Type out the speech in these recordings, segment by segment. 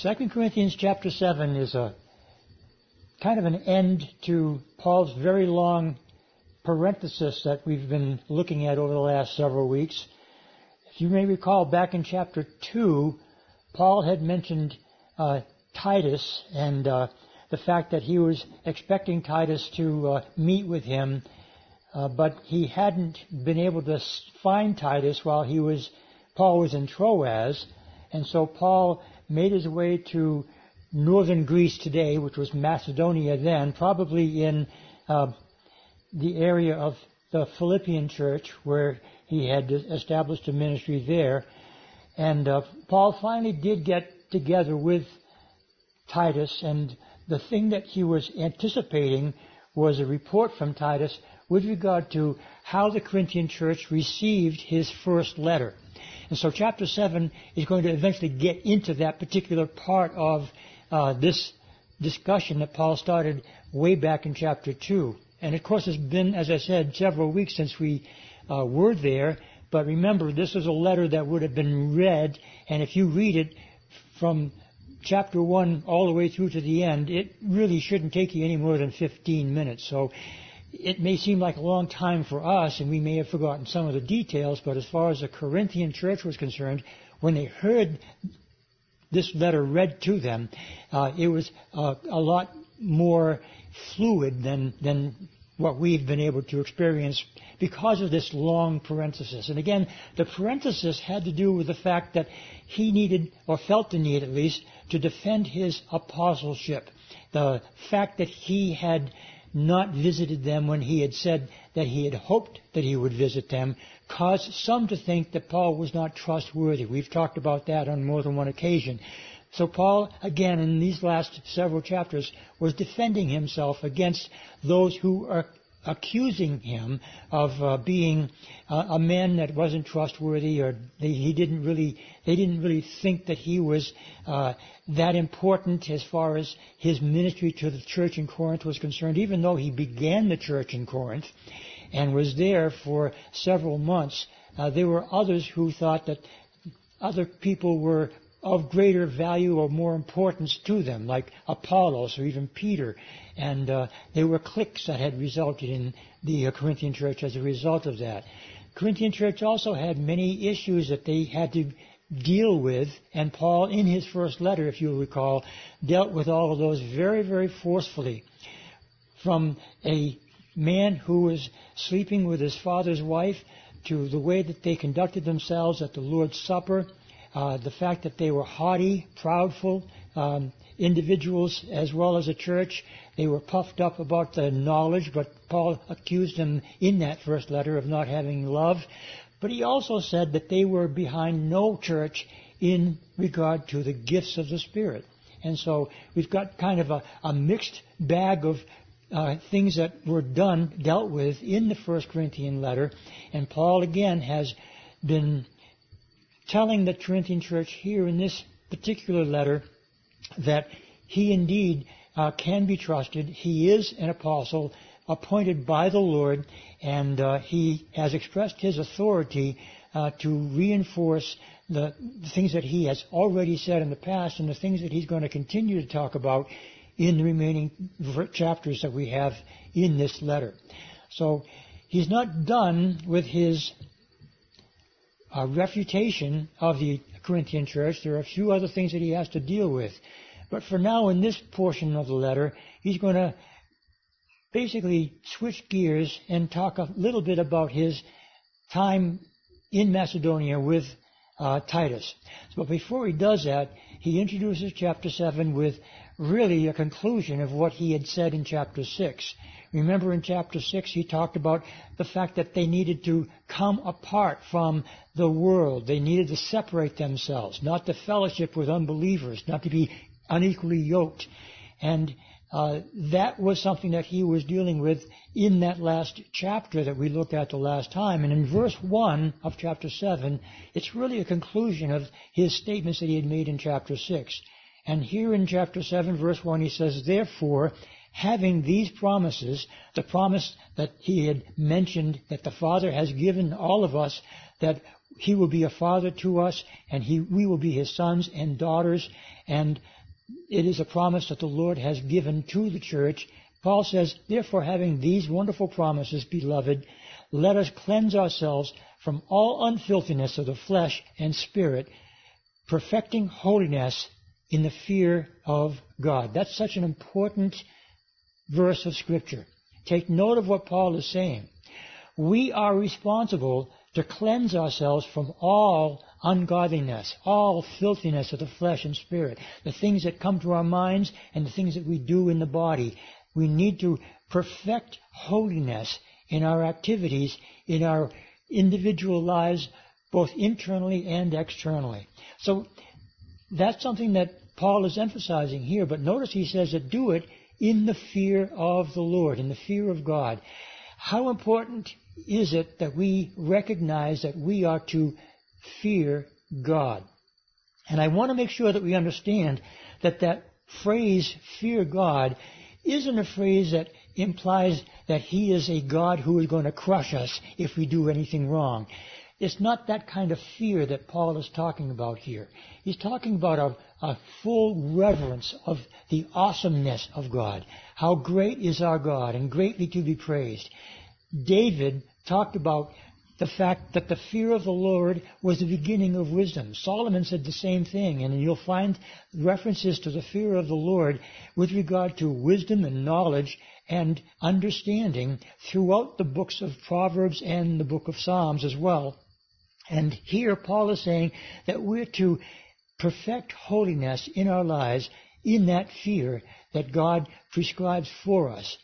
2 Corinthians chapter 7 is a kind of an end to Paul's very long parenthesis that we've been looking at over the last several weeks. If you may recall, back in chapter 2, Paul had mentioned uh, Titus and uh, the fact that he was expecting Titus to uh, meet with him, uh, but he hadn't been able to find Titus while he was Paul was in Troas, and so Paul made his way to northern Greece today, which was Macedonia then, probably in uh, the area of the Philippian church where he had established a ministry there. And uh, Paul finally did get together with Titus, and the thing that he was anticipating was a report from Titus with regard to how the Corinthian church received his first letter. And so chapter 7 is going to eventually get into that particular part of uh, this discussion that Paul started way back in chapter 2. And of course, it's been, as I said, several weeks since we uh, were there. But remember, this is a letter that would have been read, and if you read it from chapter 1 all the way through to the end, it really shouldn't take you any more than 15 minutes. So it may seem like a long time for us, and we may have forgotten some of the details, but as far as the Corinthian church was concerned, when they heard this letter read to them, uh, it was uh, a lot more fluid than than what we've been able to experience because of this long parenthesis. And again, the parenthesis had to do with the fact that he needed, or felt the need at least, to defend his apostleship. The fact that he had not visited them when he had said that he had hoped that he would visit them caused some to think that Paul was not trustworthy. We've talked about that on more than one occasion. So Paul, again, in these last several chapters, was defending himself against those who are accusing him of uh, being uh, a man that wasn't trustworthy, or they, he didn't really, they didn't really think that he was uh, that important as far as his ministry to the church in Corinth was concerned. Even though he began the church in Corinth and was there for several months, uh, there were others who thought that other people were of greater value or more importance to them, like Apollos or even Peter. And uh, there were cliques that had resulted in the uh, Corinthian church as a result of that. Corinthian church also had many issues that they had to deal with, and Paul, in his first letter, if you'll recall, dealt with all of those very, very forcefully. From a man who was sleeping with his father's wife to the way that they conducted themselves at the Lord's Supper the fact that they were haughty, proudful um, individuals as well as a church. They were puffed up about the knowledge, but Paul accused them in that first letter of not having love. But he also said that they were behind no church in regard to the gifts of the Spirit. And so we've got kind of a, a mixed bag of uh, things that were done, dealt with in the First Corinthian letter. And Paul again has been telling the Corinthian church here in this particular letter that he indeed uh, can be trusted. He is an apostle appointed by the Lord, and uh, he has expressed his authority uh, to reinforce the, the, things that he has already said in the past and the things that he's going to continue to talk about in the remaining chapters that we have in this letter. So he's not done with his uh, refutation of the Corinthian church. There are a few other things that he has to deal with. But for now, in this portion of the letter, he's going to basically switch gears and talk a little bit about his time in Macedonia with uh, Titus. But before he does that, he introduces chapter 7 with really a conclusion of what he had said in chapter 6. Remember in chapter 6, he talked about the fact that they needed to come apart from the world. They needed to separate themselves, not to fellowship with unbelievers, not to be unequally yoked. And uh, that was something that he was dealing with in that last chapter that we looked at the last time. And in verse 1 of chapter 7, it's really a conclusion of his statements that he had made in chapter 6. And here in chapter 7, verse 1, he says, Therefore, having these promises, the promise that he had mentioned that the Father has given all of us, that He will be a father to us, and he, we will be his sons and daughters, and it is a promise that the Lord has given to the church. Paul says, therefore having these wonderful promises, beloved, let us cleanse ourselves from all unfilthiness of the flesh and spirit, perfecting holiness in the fear of God. That's such an important verse of Scripture. Take note of what Paul is saying. We are responsible to cleanse ourselves from all ungodliness, all filthiness of the flesh and spirit, the things that come to our minds and the things that we do in the body. We need to perfect holiness in our activities, in our individual lives, both internally and externally. So that's something that Paul is emphasizing here, but notice he says that do it in the fear of the Lord, in the fear of God. How important is it that we recognize that we are to fear God? And I want to make sure that we understand that that phrase, fear God, isn't a phrase that implies that He is a God who is going to crush us if we do anything wrong. It's not that kind of fear that Paul is talking about here. He's talking about a, a, full reverence of the awesomeness of God. How great is our God and greatly to be praised. David talked about the fact that the fear of the Lord was the beginning of wisdom. Solomon said the same thing, and you'll find references to the fear of the Lord with regard to wisdom and knowledge and understanding throughout the books of Proverbs and the book of Psalms as well. And here Paul is saying that we're to perfect holiness in our lives in that fear that God prescribes for us.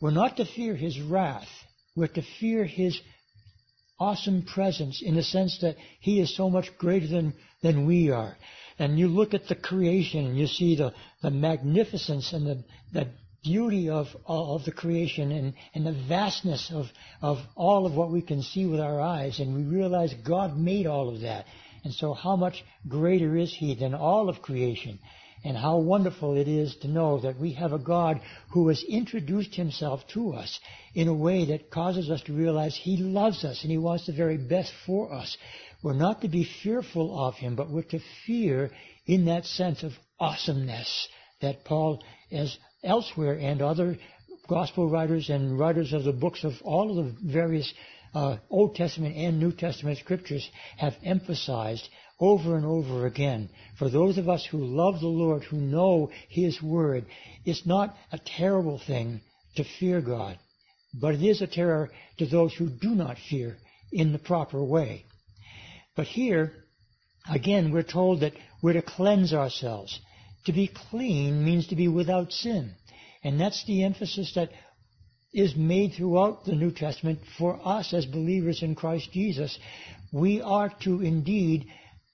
We're not to fear His wrath. We're to fear His awesome presence in the sense that He is so much greater than, than we are. And you look at the creation and you see the, the magnificence and the, the beauty of, of the creation and, and the vastness of, of all of what we can see with our eyes. And we realize God made all of that. And so how much greater is He than all of creation? And how wonderful it is to know that we have a God who has introduced Himself to us in a way that causes us to realize He loves us and He wants the very best for us. We're not to be fearful of Him, but we're to fear in that sense of awesomeness that Paul is elsewhere and other gospel writers and writers of the books of all of the various uh, Old Testament and New Testament scriptures have emphasized over and over again. For those of us who love the Lord, who know His Word, it's not a terrible thing to fear God, but it is a terror to those who do not fear in the proper way. But here, again, we're told that we're to cleanse ourselves. To be clean means to be without sin. And that's the emphasis that is made throughout the New Testament for us as believers in Christ Jesus. We are to indeed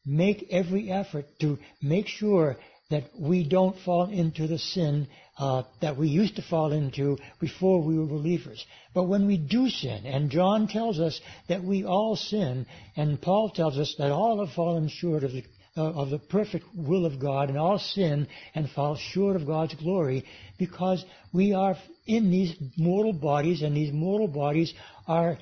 make every effort to make sure that we don't fall into the sin uh, that we used to fall into before we were believers. But when we do sin, and John tells us that we all sin, and Paul tells us that all have fallen short of the of the perfect will of God and all sin and fall short of God's glory because we are in these mortal bodies and these mortal bodies are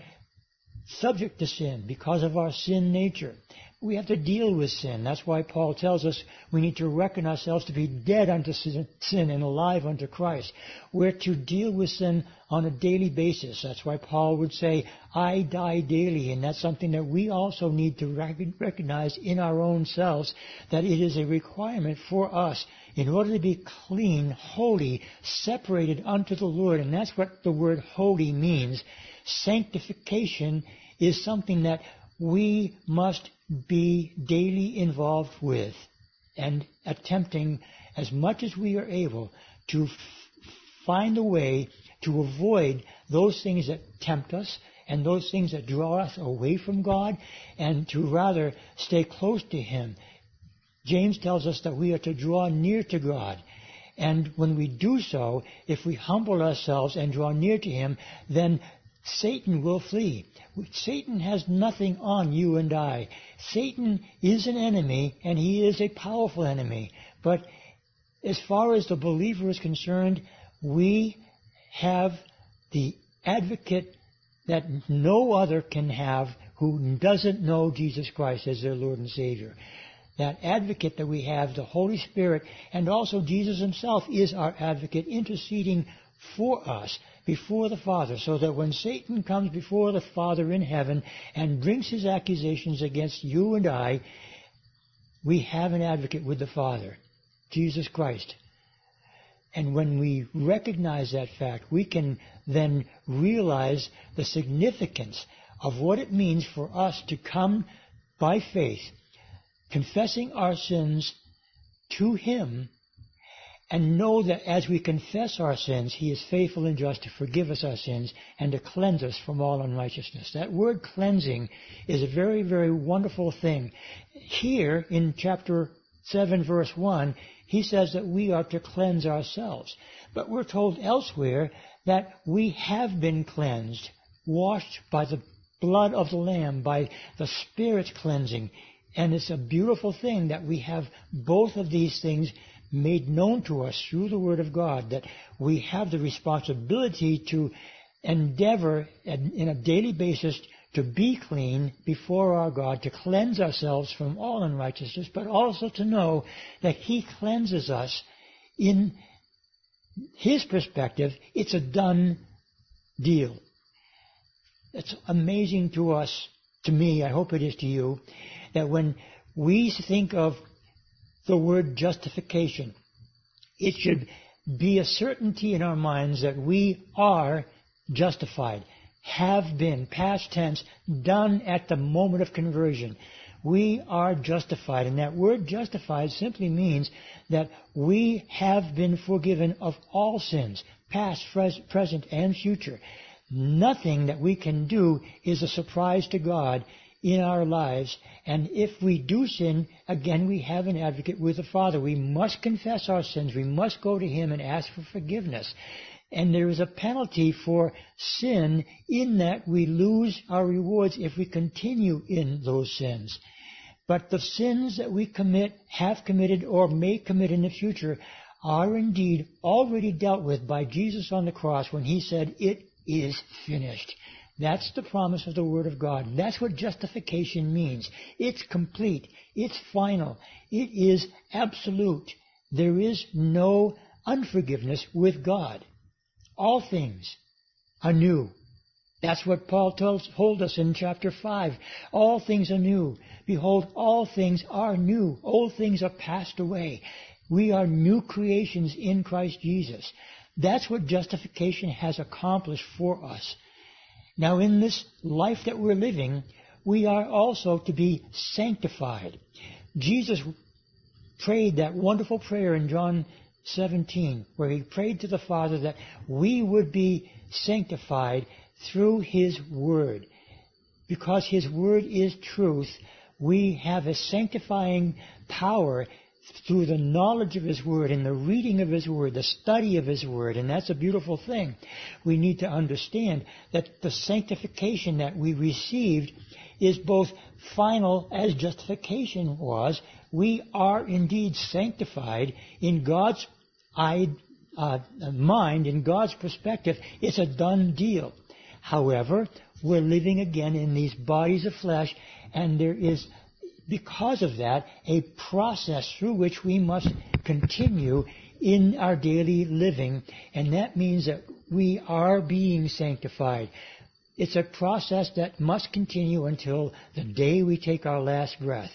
subject to sin because of our sin nature. We have to deal with sin. That's why Paul tells us we need to reckon ourselves to be dead unto sin and alive unto Christ. We're to deal with sin on a daily basis. That's why Paul would say, I die daily. And that's something that we also need to recognize in our own selves that it is a requirement for us in order to be clean, holy, separated unto the Lord. And that's what the word holy means. Sanctification is something that we must be daily involved with and attempting as much as we are able to f- find a way to avoid those things that tempt us and those things that draw us away from God and to rather stay close to Him. James tells us that we are to draw near to God. And when we do so, if we humble ourselves and draw near to Him, then Satan will flee. Satan has nothing on you and I. Satan is an enemy, and he is a powerful enemy. But as far as the believer is concerned, we have the advocate that no other can have who doesn't know Jesus Christ as their Lord and Savior. That advocate that we have, the Holy Spirit, and also Jesus himself is our advocate interceding for us before the Father, so that when Satan comes before the Father in heaven and brings his accusations against you and I, we have an advocate with the Father, Jesus Christ. And when we recognize that fact, we can then realize the significance of what it means for us to come by faith, confessing our sins to Him and know that as we confess our sins, He is faithful and just to forgive us our sins and to cleanse us from all unrighteousness. That word cleansing is a very, very wonderful thing. Here in chapter 7 verse 1, he says that we are to cleanse ourselves. But we're told elsewhere that we have been cleansed, washed by the blood of the Lamb, by the Spirit's cleansing. And it's a beautiful thing that we have both of these things made known to us through the Word of God, that we have the responsibility to endeavor in a daily basis to be clean before our God, to cleanse ourselves from all unrighteousness, but also to know that He cleanses us in His perspective. It's a done deal. It's amazing to us, to me, I hope it is to you, that when we think of the word justification. It should be a certainty in our minds that we are justified, have been, past tense, done at the moment of conversion. We are justified, and that word justified simply means that we have been forgiven of all sins, past, present, and future. Nothing that we can do is a surprise to God in our lives. And if we do sin, again, we have an advocate with the Father. We must confess our sins. We must go to Him and ask for forgiveness. And there is a penalty for sin in that we lose our rewards if we continue in those sins. But the sins that we commit, have committed, or may commit in the future are indeed already dealt with by Jesus on the cross when He said, It is finished. That's the promise of the Word of God. That's what justification means. It's complete. It's final. It is absolute. There is no unforgiveness with God. All things are new. That's what Paul tells, told us in chapter 5. All things are new. Behold, all things are new. Old things are passed away. We are new creations in Christ Jesus. That's what justification has accomplished for us. Now, in this life that we're living, we are also to be sanctified. Jesus prayed that wonderful prayer in John 17, where he prayed to the Father that we would be sanctified through his word. Because his word is truth, we have a sanctifying power through the knowledge of His Word and the reading of His Word, the study of His Word, and that's a beautiful thing. We need to understand that the sanctification that we received is both final as justification was. We are indeed sanctified in God's uh, mind, in God's perspective. It's a done deal. However, we're living again in these bodies of flesh, and there is because of that, a process through which we must continue in our daily living, and that means that we are being sanctified. It's a process that must continue until the day we take our last breath.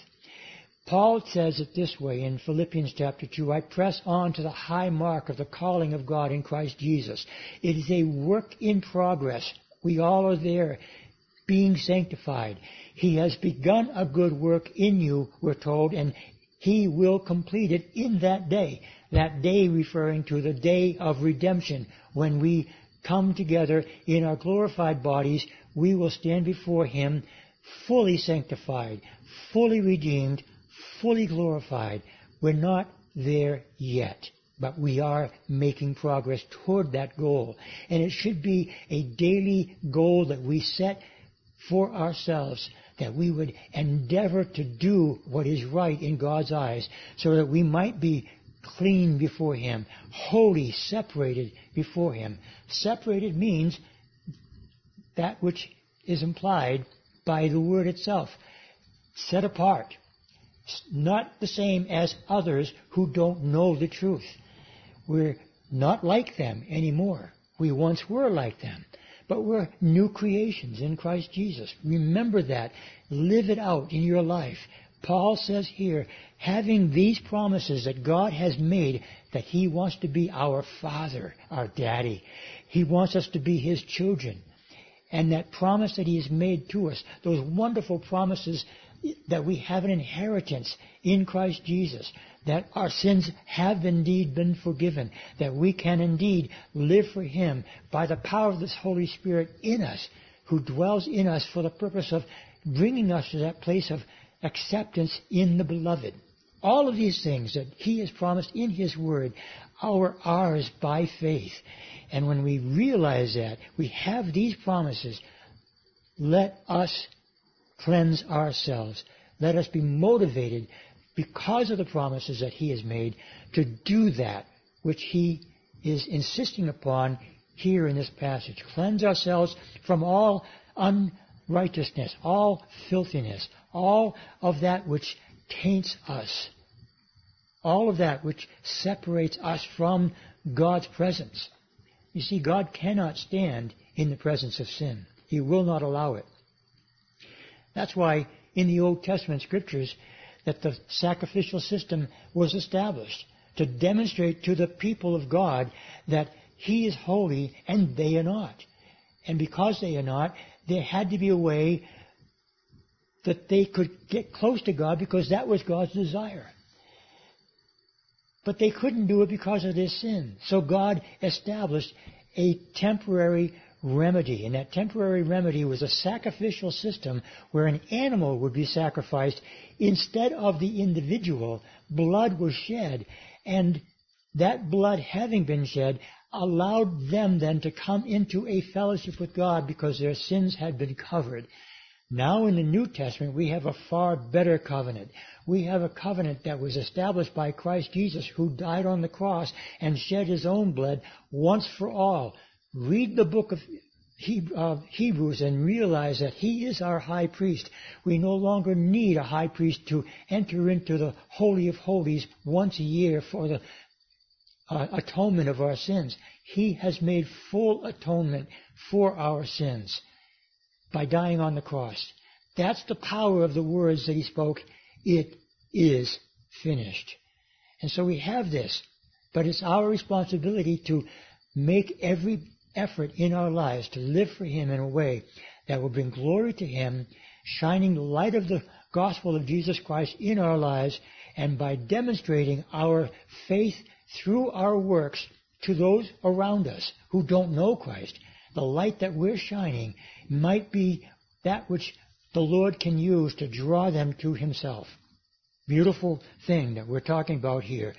Paul says it this way in Philippians chapter 2, I press on to the high mark of the calling of God in Christ Jesus. It is a work in progress. We all are there being sanctified. He has begun a good work in you, we're told, and He will complete it in that day. That day referring to the day of redemption. When we come together in our glorified bodies, we will stand before Him fully sanctified, fully redeemed, fully glorified. We're not there yet but we are making progress toward that goal. And it should be a daily goal that we set for ourselves that we would endeavor to do what is right in God's eyes so that we might be clean before Him, holy, separated before Him. Separated means that which is implied by the word itself. Set apart. Not the same as others who don't know the truth. We're not like them anymore. We once were like them. But we're new creations in Christ Jesus. Remember that. Live it out in your life. Paul says here, having these promises that God has made, that He wants to be our Father, our Daddy. He wants us to be His children. And that promise that He has made to us, those wonderful promises that we have an inheritance in Christ Jesus, that our sins have indeed been forgiven, that we can indeed live for Him by the power of this Holy Spirit in us, who dwells in us for the purpose of bringing us to that place of acceptance in the beloved. All of these things that He has promised in His Word are ours by faith. And when we realize that, we have these promises, let us cleanse ourselves. Let us be motivated because of the promises that He has made to do that which He is insisting upon here in this passage. Cleanse ourselves from all unrighteousness, all filthiness, all of that which taints us, all of that which separates us from God's presence. You see, God cannot stand in the presence of sin. He will not allow it. That's why in the Old Testament scriptures that the sacrificial system was established to demonstrate to the people of God that He is holy and they are not. And because they are not, there had to be a way that they could get close to God because that was God's desire. But they couldn't do it because of their sin. So God established a temporary remedy. And that temporary remedy was a sacrificial system where an animal would be sacrificed instead of the individual. Blood was shed. And that blood having been shed allowed them then to come into a fellowship with God because their sins had been covered. Now in the New Testament, we have a far better covenant. We have a covenant that was established by Christ Jesus who died on the cross and shed his own blood once for all. Read the book of Hebrews and realize that he is our high priest. We no longer need a high priest to enter into the Holy of Holies once a year for the uh, atonement of our sins. He has made full atonement for our sins by dying on the cross. That's the power of the words that he spoke. It is finished. And so we have this, but it's our responsibility to make every effort in our lives to live for him in a way that will bring glory to him, shining the light of the gospel of Jesus Christ in our lives, and by demonstrating our faith through our works to those around us who don't know Christ. The light that we're shining might be that which the Lord can use to draw them to Himself. Beautiful thing that we're talking about here.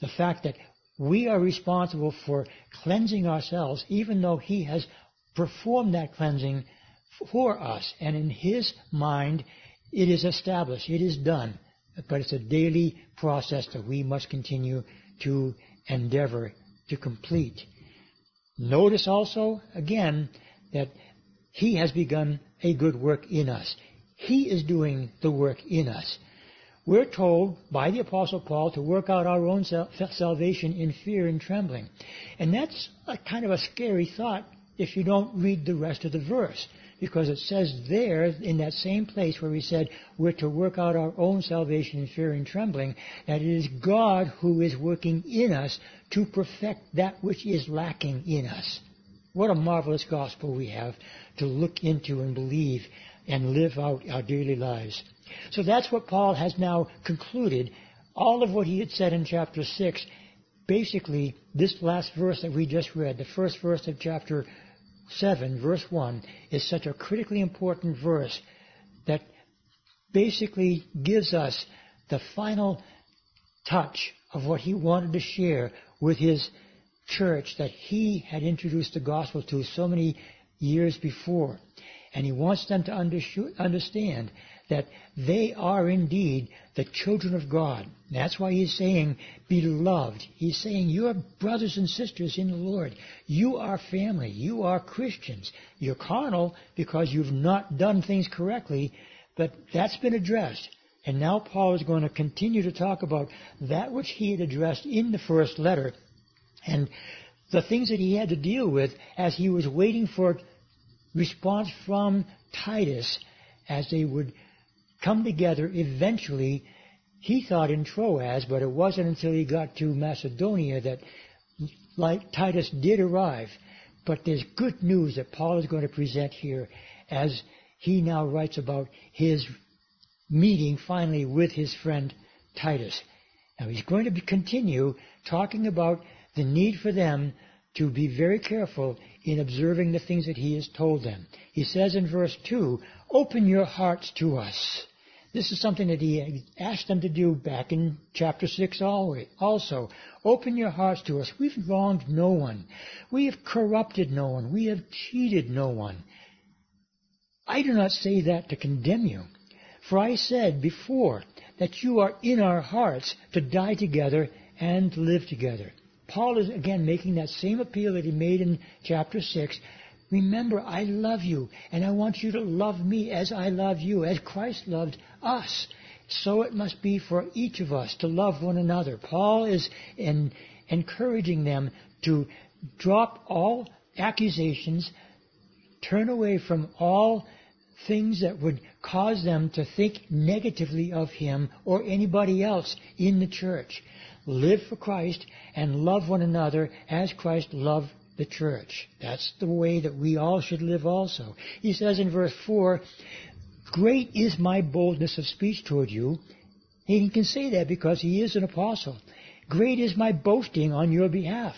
The fact that we are responsible for cleansing ourselves, even though He has performed that cleansing for us. And in His mind, it is established, it is done. But it's a daily process that we must continue to endeavor to complete. Notice also, again, that he has begun a good work in us. He is doing the work in us. We're told by the Apostle Paul to work out our own salvation in fear and trembling. And that's a kind of a scary thought if you don't read the rest of the verse. Because it says there, in that same place where we said we're to work out our own salvation in fear and trembling, that it is God who is working in us to perfect that which is lacking in us. What a marvelous gospel we have to look into and believe and live out our daily lives. So that's what Paul has now concluded. All of what he had said in chapter 6, basically, this last verse that we just read, the first verse of chapter 7, verse 1, is such a critically important verse that basically gives us the final touch of what he wanted to share with his church that he had introduced the gospel to so many years before. And he wants them to understand that they are indeed the children of God. That's why he's saying, beloved. He's saying, you're brothers and sisters in the Lord. You are family. You are Christians. You're carnal because you've not done things correctly, but that's been addressed. And now Paul is going to continue to talk about that which he had addressed in the first letter and the things that he had to deal with as he was waiting for response from Titus as they would come together eventually. He thought in Troas, but it wasn't until he got to Macedonia that like Titus did arrive. But there's good news that Paul is going to present here as he now writes about his meeting finally with his friend Titus. Now he's going to continue talking about the need for them to be very careful in observing the things that he has told them. He says in verse 2, Open your hearts to us. This is something that he asked them to do back in chapter 6 also. Open your hearts to us. We've wronged no one. We have corrupted no one. We have cheated no one. I do not say that to condemn you. For I said before that you are in our hearts to die together and live together. Paul is again making that same appeal that he made in chapter 6. Remember, I love you, and I want you to love me as I love you, as Christ loved us. So it must be for each of us to love one another. Paul is in, encouraging them to drop all accusations, turn away from all things that would cause them to think negatively of him or anybody else in the church live for Christ, and love one another as Christ loved the church. That's the way that we all should live also. He says in verse 4, Great is my boldness of speech toward you. He can say that because he is an apostle. Great is my boasting on your behalf.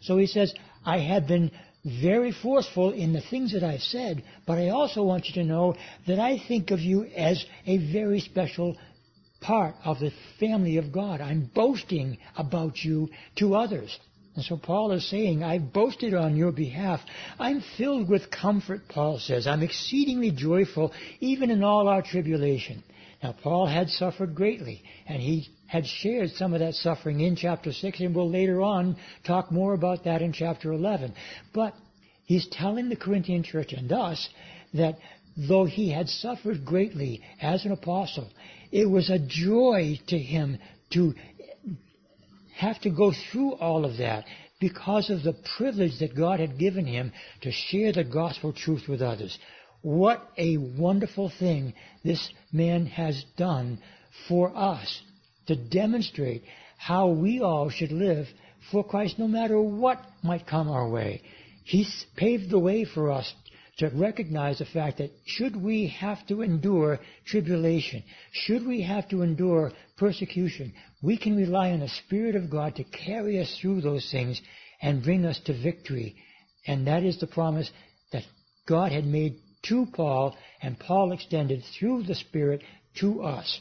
So he says, I have been very forceful in the things that I've said, but I also want you to know that I think of you as a very special part of the family of God. I'm boasting about you to others. And so Paul is saying, I've boasted on your behalf. I'm filled with comfort, Paul says. I'm exceedingly joyful, even in all our tribulation. Now, Paul had suffered greatly, and he had shared some of that suffering in chapter 6, and we'll later on talk more about that in chapter 11. But he's telling the Corinthian church and us that though he had suffered greatly as an apostle, it was a joy to him to have to go through all of that because of the privilege that God had given him to share the gospel truth with others. What a wonderful thing this man has done for us to demonstrate how we all should live for Christ no matter what might come our way. He's paved the way for us to recognize the fact that should we have to endure tribulation, should we have to endure persecution, we can rely on the Spirit of God to carry us through those things and bring us to victory. And that is the promise that God had made to Paul, and Paul extended through the Spirit to us.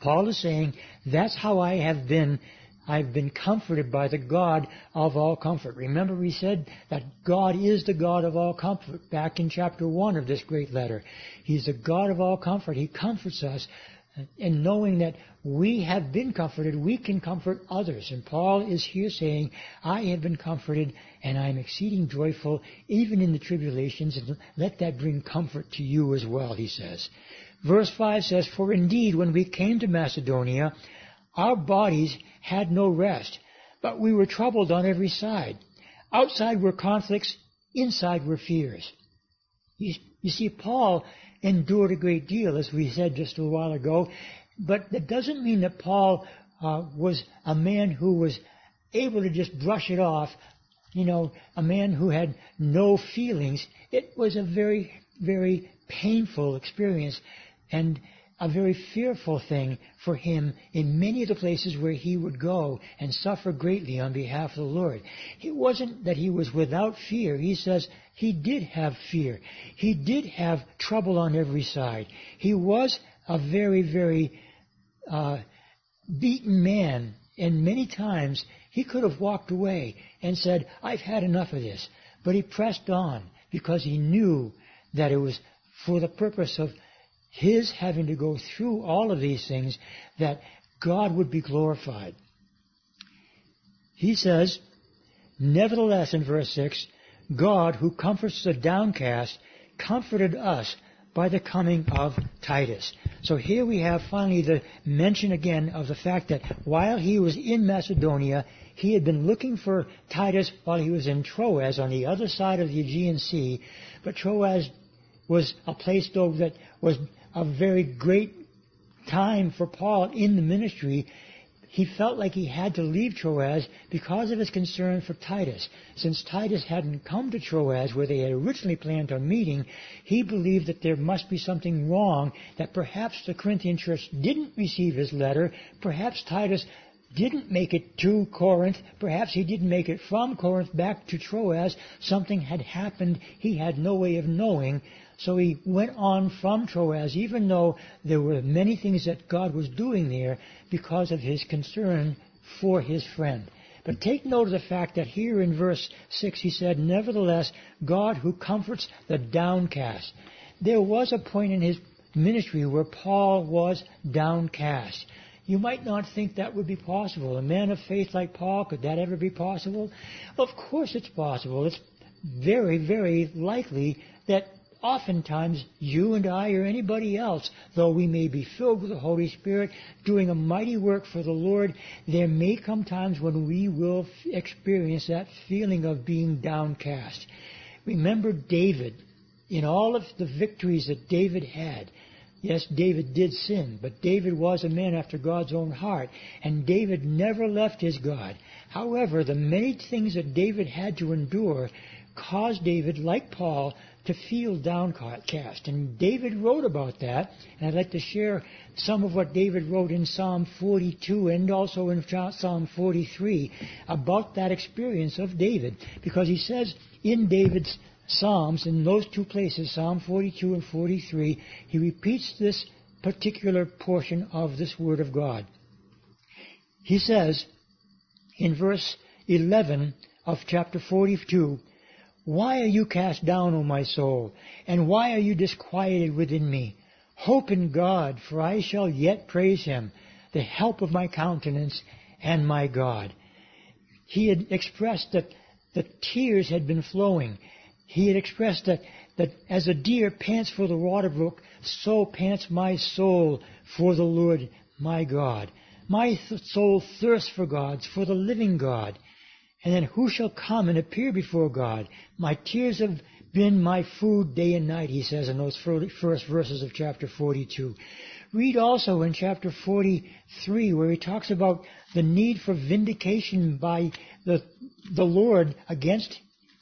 Paul is saying, that's how I have been I've been comforted by the God of all comfort. Remember we said that God is the God of all comfort back in chapter 1 of this great letter. He's the God of all comfort. He comforts us and knowing that we have been comforted, we can comfort others. And Paul is here saying, I have been comforted and I am exceeding joyful even in the tribulations and let that bring comfort to you as well, he says. Verse 5 says, For indeed when we came to Macedonia, our bodies had no rest, but we were troubled on every side. Outside were conflicts, inside were fears. You, you see, Paul endured a great deal, as we said just a while ago, but that doesn't mean that Paul uh, was a man who was able to just brush it off, you know, a man who had no feelings. It was a very, very painful experience. And a very fearful thing for him in many of the places where he would go and suffer greatly on behalf of the Lord. It wasn't that he was without fear. He says he did have fear. He did have trouble on every side. He was a very, very uh, beaten man, and many times he could have walked away and said, I've had enough of this. But he pressed on because he knew that it was for the purpose of his having to go through all of these things that God would be glorified. He says, Nevertheless, in verse 6, God, who comforts the downcast, comforted us by the coming of Titus. So here we have finally the mention again of the fact that while he was in Macedonia, he had been looking for Titus while he was in Troas on the other side of the Aegean Sea, but Troas was a place though that was a very great time for Paul in the ministry. He felt like he had to leave Troas because of his concern for Titus. Since Titus hadn't come to Troas where they had originally planned on meeting, he believed that there must be something wrong, that perhaps the Corinthian church didn't receive his letter, perhaps Titus didn't make it to Corinth, perhaps he didn't make it from Corinth back to Troas, something had happened he had no way of knowing, so he went on from Troas, even though there were many things that God was doing there because of his concern for his friend. But take note of the fact that here in verse 6 he said, Nevertheless, God who comforts the downcast. There was a point in his ministry where Paul was downcast. You might not think that would be possible. A man of faith like Paul, could that ever be possible? Of course it's possible. It's very, very likely that oftentimes you and I or anybody else, though we may be filled with the Holy Spirit, doing a mighty work for the Lord, there may come times when we will experience that feeling of being downcast. Remember David, in all of the victories that David had, Yes, David did sin, but David was a man after God's own heart, and David never left his God. However, the many things that David had to endure caused David, like Paul, to feel downcast. And David wrote about that, and I'd like to share some of what David wrote in Psalm 42 and also in Psalm 43 about that experience of David, because he says in David's Psalms, in those two places, Psalm 42 and 43, he repeats this particular portion of this Word of God. He says in verse 11 of chapter 42, why are you cast down, O my soul? And why are you disquieted within me? Hope in God, for I shall yet praise him, the help of my countenance and my God. He had expressed that the tears had been flowing. He had expressed that, that as a deer pants for the water brook, so pants my soul for the Lord my God. My th- soul thirsts for God, for the living God. And then who shall come and appear before God? My tears have been my food day and night, he says in those first verses of chapter 42. Read also in chapter 43 where he talks about the need for vindication by the, the Lord against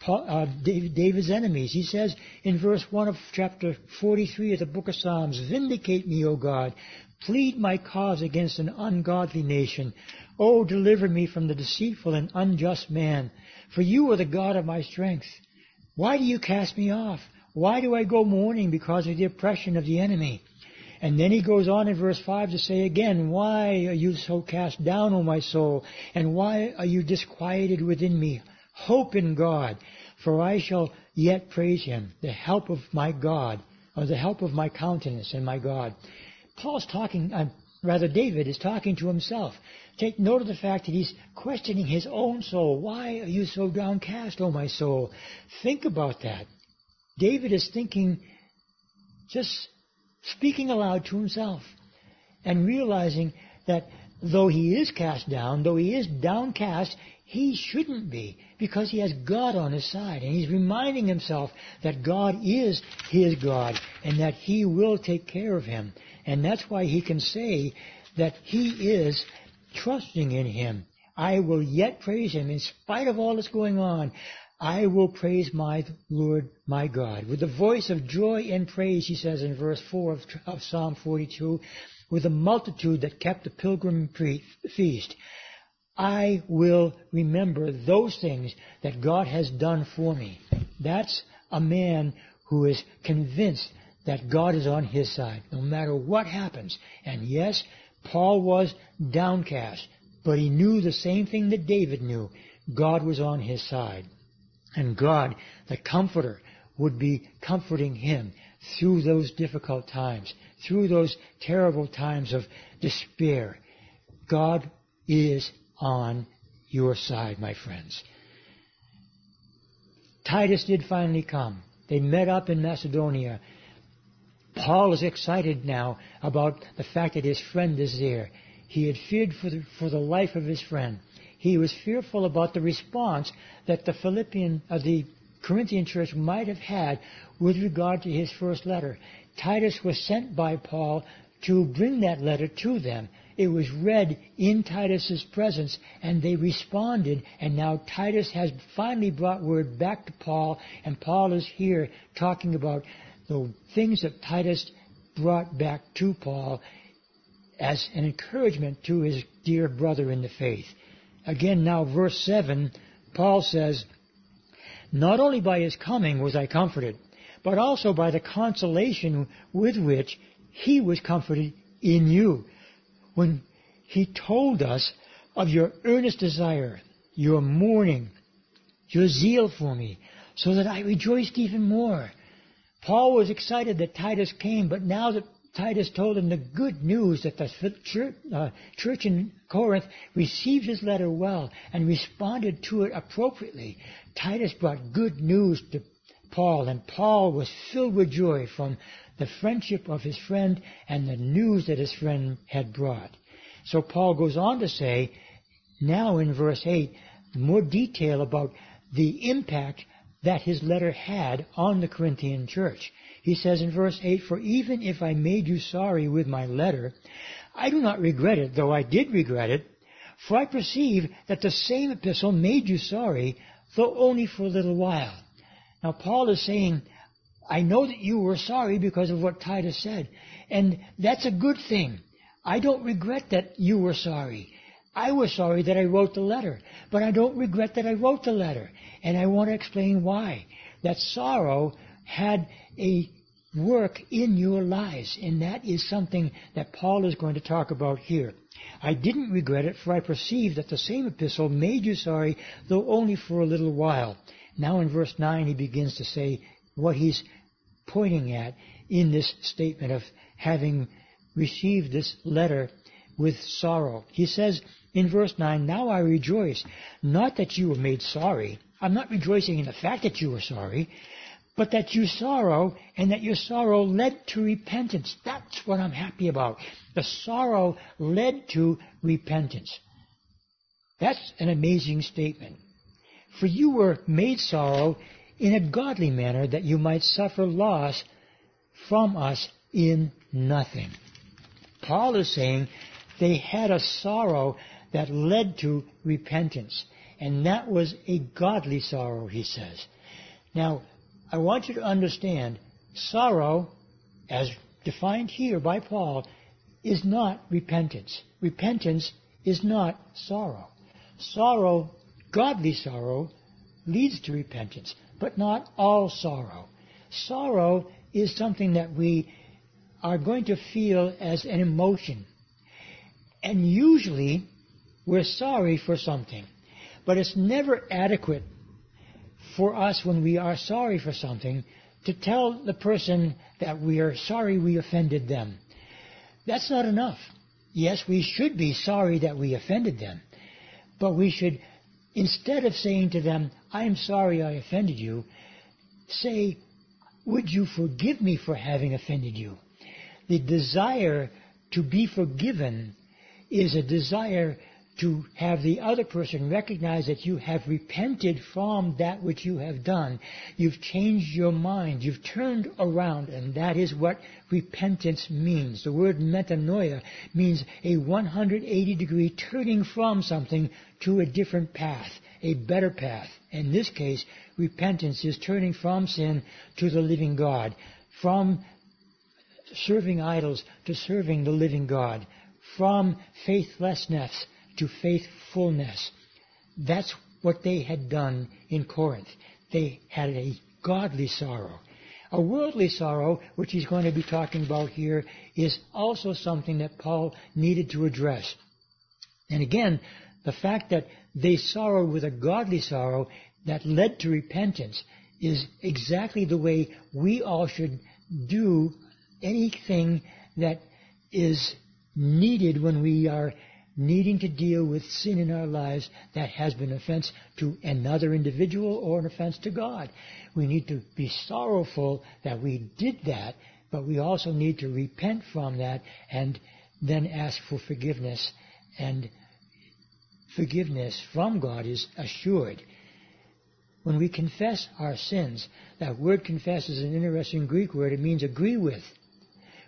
uh, David's enemies. He says in verse 1 of chapter 43 of the book of Psalms, Vindicate me, O God. Plead my cause against an ungodly nation. Oh, deliver me from the deceitful and unjust man, for you are the God of my strength. Why do you cast me off? Why do I go mourning because of the oppression of the enemy? And then he goes on in verse 5 to say again, Why are you so cast down, O my soul? And why are you disquieted within me? Hope in God, for I shall yet praise him, the help of my God, or the help of my countenance and my God. Paul's talking, rather David is talking to himself. Take note of the fact that he's questioning his own soul. Why are you so downcast, O my soul? Think about that. David is thinking, just speaking aloud to himself and realizing that though he is cast down, though he is downcast, he shouldn't be because he has God on his side and he's reminding himself that God is his God and that he will take care of him. And that's why he can say that he is trusting in Him. I will yet praise Him in spite of all that's going on. I will praise my Lord, my God. With the voice of joy and praise, he says in verse 4 of, of Psalm 42, with a multitude that kept the pilgrim feast. I will remember those things that God has done for me. That's a man who is convinced that God is on his side, no matter what happens. And yes, Paul was downcast, but he knew the same thing that David knew. God was on his side. And God, the comforter, would be comforting him through those difficult times, through those terrible times of despair. God is on your side, my friends. Titus did finally come. They met up in Macedonia. Paul is excited now about the fact that his friend is there. He had feared for the, for the life of his friend. He was fearful about the response that the Philippian, uh, the Corinthian church might have had with regard to his first letter. Titus was sent by Paul to bring that letter to them. It was read in Titus's presence and they responded and now Titus has finally brought word back to Paul and Paul is here talking about the things that Titus brought back to Paul as an encouragement to his dear brother in the faith. Again now verse 7, Paul says, Not only by his coming was I comforted, but also by the consolation with which he was comforted in you when he told us of your earnest desire, your mourning, your zeal for me, so that I rejoiced even more. Paul was excited that Titus came, but now that Titus told him the good news that the church, uh, church in Corinth received his letter well and responded to it appropriately, Titus brought good news to Paul, and Paul was filled with joy from the friendship of his friend and the news that his friend had brought. So Paul goes on to say, now in verse 8, more detail about the impact that his letter had on the Corinthian church. He says in verse 8, For even if I made you sorry with my letter, I do not regret it, though I did regret it, for I perceive that the same epistle made you sorry, though only for a little while. Now Paul is saying, I know that you were sorry because of what Titus said. And that's a good thing. I don't regret that you were sorry. I was sorry that I wrote the letter, but I don't regret that I wrote the letter. And I want to explain why. That sorrow had a work in your lives, and that is something that Paul is going to talk about here. I didn't regret it, for I perceived that the same epistle made you sorry, though only for a little while. Now in verse 9 he begins to say what he's pointing at in this statement of having received this letter with sorrow. He says in verse 9, Now I rejoice, not that you were made sorry. I'm not rejoicing in the fact that you were sorry, but that you sorrow and that your sorrow led to repentance. That's what I'm happy about. The sorrow led to repentance. That's an amazing statement. For you were made sorrow in a godly manner that you might suffer loss from us in nothing. Paul is saying they had a sorrow that led to repentance. And that was a godly sorrow, he says. Now, I want you to understand sorrow, as defined here by Paul, is not repentance. Repentance is not sorrow. Sorrow, godly sorrow, leads to repentance but not all sorrow. Sorrow is something that we are going to feel as an emotion. And usually we're sorry for something. But it's never adequate for us when we are sorry for something to tell the person that we are sorry we offended them. That's not enough. Yes, we should be sorry that we offended them. But we should Instead of saying to them, I am sorry I offended you, say, would you forgive me for having offended you? The desire to be forgiven is a desire to have the other person recognize that you have repented from that which you have done. You've changed your mind. You've turned around, and that is what repentance means. The word metanoia means a 180 degree turning from something to a different path, a better path. In this case, repentance is turning from sin to the living God, from serving idols to serving the living God, from faithlessness to faithfulness. That's what they had done in Corinth. They had a godly sorrow. A worldly sorrow, which he's going to be talking about here, is also something that Paul needed to address. And again, the fact that they sorrowed with a godly sorrow that led to repentance is exactly the way we all should do anything that is needed when we are needing to deal with sin in our lives that has been offense to another individual or an offense to God. We need to be sorrowful that we did that, but we also need to repent from that and then ask for forgiveness. And forgiveness from God is assured. When we confess our sins, that word confess is an interesting Greek word. It means agree with.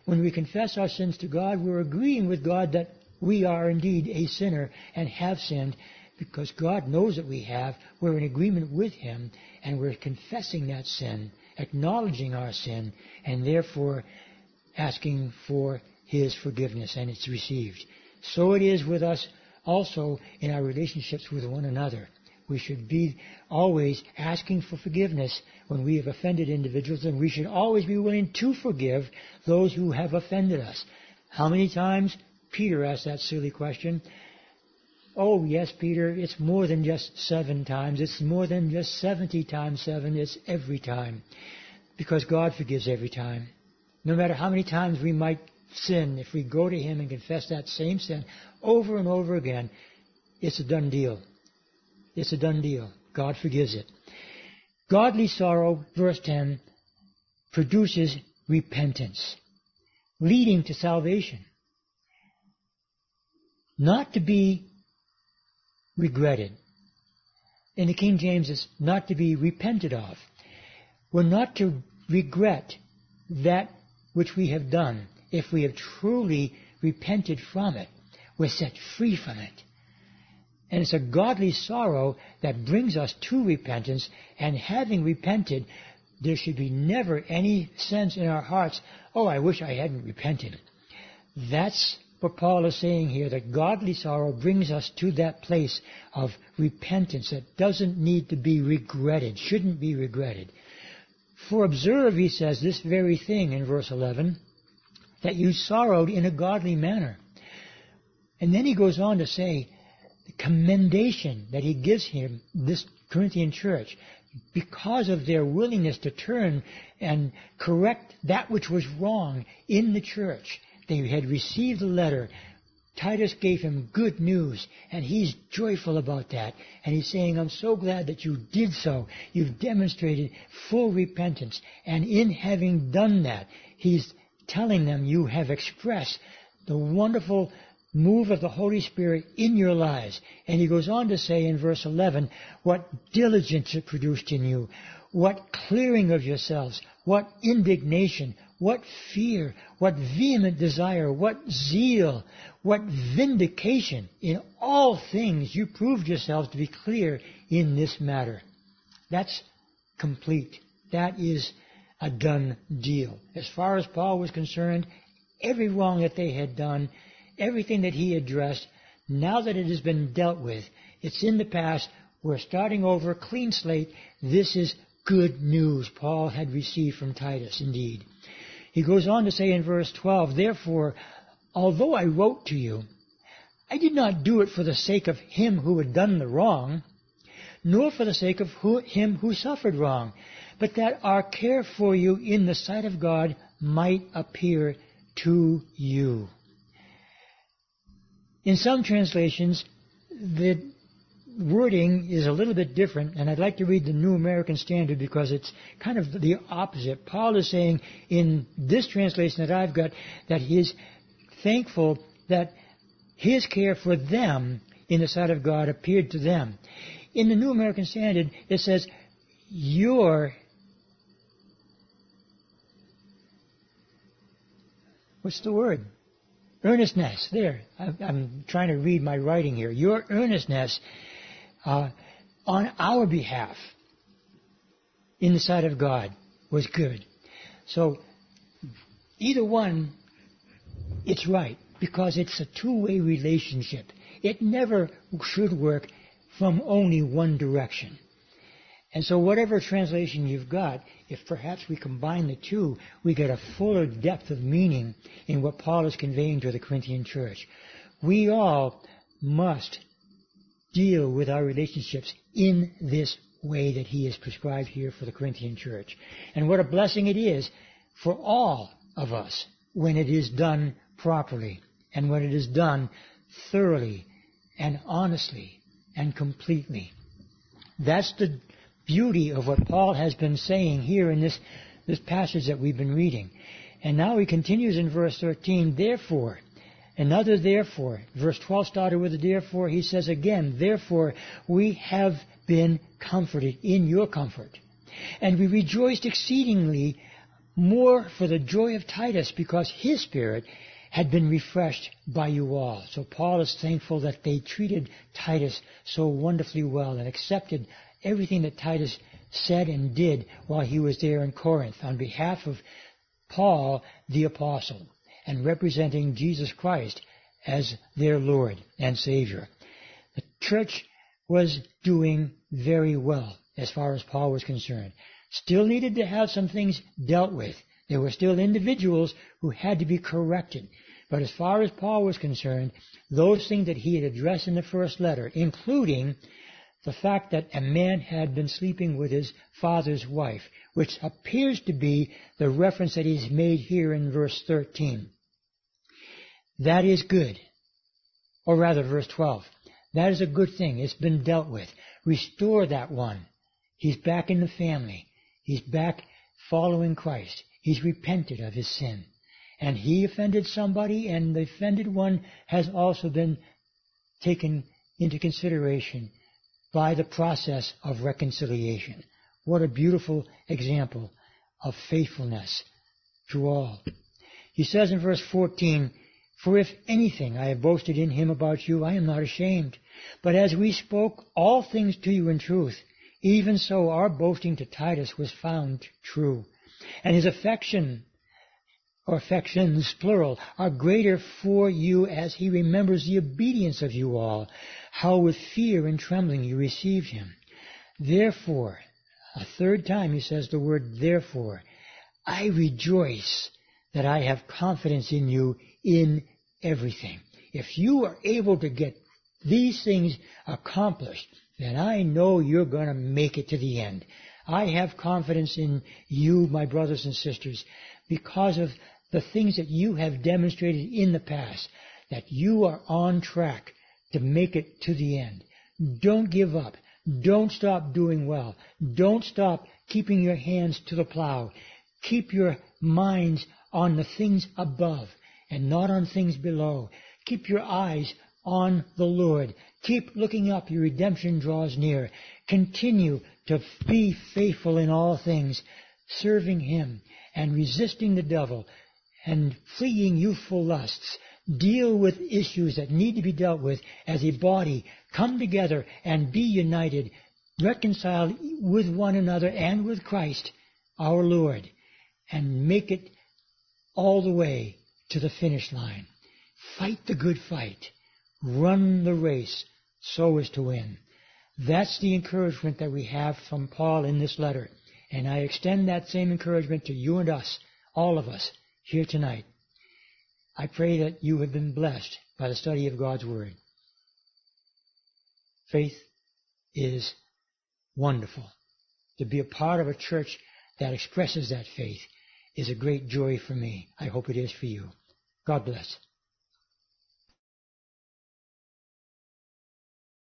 When we confess our sins to God, we're agreeing with God that we are indeed a sinner and have sinned because God knows that we have. We're in agreement with Him and we're confessing that sin, acknowledging our sin, and therefore asking for His forgiveness and it's received. So it is with us also in our relationships with one another. We should be always asking for forgiveness when we have offended individuals and we should always be willing to forgive those who have offended us. How many times? Peter asked that silly question. Oh, yes, Peter, it's more than just seven times. It's more than just 70 times seven. It's every time. Because God forgives every time. No matter how many times we might sin, if we go to Him and confess that same sin over and over again, it's a done deal. It's a done deal. God forgives it. Godly sorrow, verse 10, produces repentance, leading to salvation not to be regretted. In the King James, it's not to be repented of. We're not to regret that which we have done if we have truly repented from it. We're set free from it. And it's a godly sorrow that brings us to repentance, and having repented, there should be never any sense in our hearts, oh, I wish I hadn't repented. That's but Paul is saying here that godly sorrow brings us to that place of repentance that doesn't need to be regretted, shouldn't be regretted. For observe, he says, this very thing in verse 11, that you sorrowed in a godly manner. And then he goes on to say the commendation that he gives him, this Corinthian church, because of their willingness to turn and correct that which was wrong in the church they had received the letter. Titus gave him good news, and he's joyful about that. And he's saying, I'm so glad that you did so. You've demonstrated full repentance. And in having done that, he's telling them you have expressed the wonderful move of the Holy Spirit in your lives. And he goes on to say in verse 11, what diligence it produced in you, what clearing of yourselves, what indignation, what fear, what vehement desire, what zeal, what vindication. In all things you proved yourselves to be clear in this matter. That's complete. That is a done deal. As far as Paul was concerned, every wrong that they had done, everything that he addressed, now that it has been dealt with, it's in the past, we're starting over, clean slate. This is good news Paul had received from Titus, indeed. He goes on to say in verse 12, Therefore, although I wrote to you, I did not do it for the sake of him who had done the wrong, nor for the sake of who, him who suffered wrong, but that our care for you in the sight of God might appear to you. In some translations, the wording is a little bit different, and I'd like to read the New American Standard because it's kind of the opposite. Paul is saying in this translation that I've got that he is thankful that his care for them in the sight of God appeared to them. In the New American Standard, it says, your what's the word? Earnestness. There. I'm trying to read my writing here. Your earnestness uh, on our behalf in the sight of God was good. So either one, it's right because it's a two-way relationship. It never should work from only one direction. And so whatever translation you've got, if perhaps we combine the two, we get a fuller depth of meaning in what Paul is conveying to the Corinthian church. We all must deal with our relationships in this way that he has prescribed here for the Corinthian church. And what a blessing it is for all of us, when it is done properly and when it is done thoroughly and honestly and completely. That's the beauty of what Paul has been saying here in this, this passage that we've been reading. And now he continues in verse 13, therefore, another therefore. Verse 12 started with a therefore. He says again, therefore, we have been comforted in your comfort. And we rejoiced exceedingly more for the joy of Titus because his spirit had been refreshed by you all. So Paul is thankful that they treated Titus so wonderfully well and accepted everything that Titus said and did while he was there in Corinth on behalf of Paul the apostle and representing Jesus Christ as their Lord and Savior. The church was doing very well as far as Paul was concerned. Still needed to have some things dealt with. There were still individuals who had to be corrected. But as far as Paul was concerned, those things that he had addressed in the first letter, including the fact that a man had been sleeping with his father's wife, which appears to be the reference that he's made here in verse 13. That is good. Or rather, verse 12. That is a good thing. It's been dealt with. Restore that one. He's back in the family. He's back following Christ. He's repented of his sin. And he offended somebody, and the offended one has also been taken into consideration by the process of reconciliation. What a beautiful example of faithfulness to all. He says in verse 14, For if anything I have boasted in him about you, I am not ashamed. But as we spoke all things to you in truth, even so our boasting to Titus was found true. And his affection, or affections, plural, are greater for you as he remembers the obedience of you all, how with fear and trembling you received him. Therefore, a third time he says the word therefore, I rejoice that I have confidence in you in everything. If you are able to get these things accomplished, then I know you're going to make it to the end. I have confidence in you, my brothers and sisters, because of the things that you have demonstrated in the past, that you are on track to make it to the end. Don't give up. Don't stop doing well. Don't stop keeping your hands to the plow. Keep your minds on the things above and not on things below. Keep your eyes on the Lord. Keep looking up. Your redemption draws near. Continue to be faithful in all things, serving Him and resisting the devil and fleeing youthful lusts deal with issues that need to be dealt with as a body, come together and be united, reconciled with one another and with Christ, our Lord, and make it all the way to the finish line. Fight the good fight. Run the race so as to win. That's the encouragement that we have from Paul in this letter. And I extend that same encouragement to you and us, all of us, here tonight. I pray that you have been blessed by the study of God's Word. Faith is wonderful. To be a part of a church that expresses that faith is a great joy for me. I hope it is for you. God bless.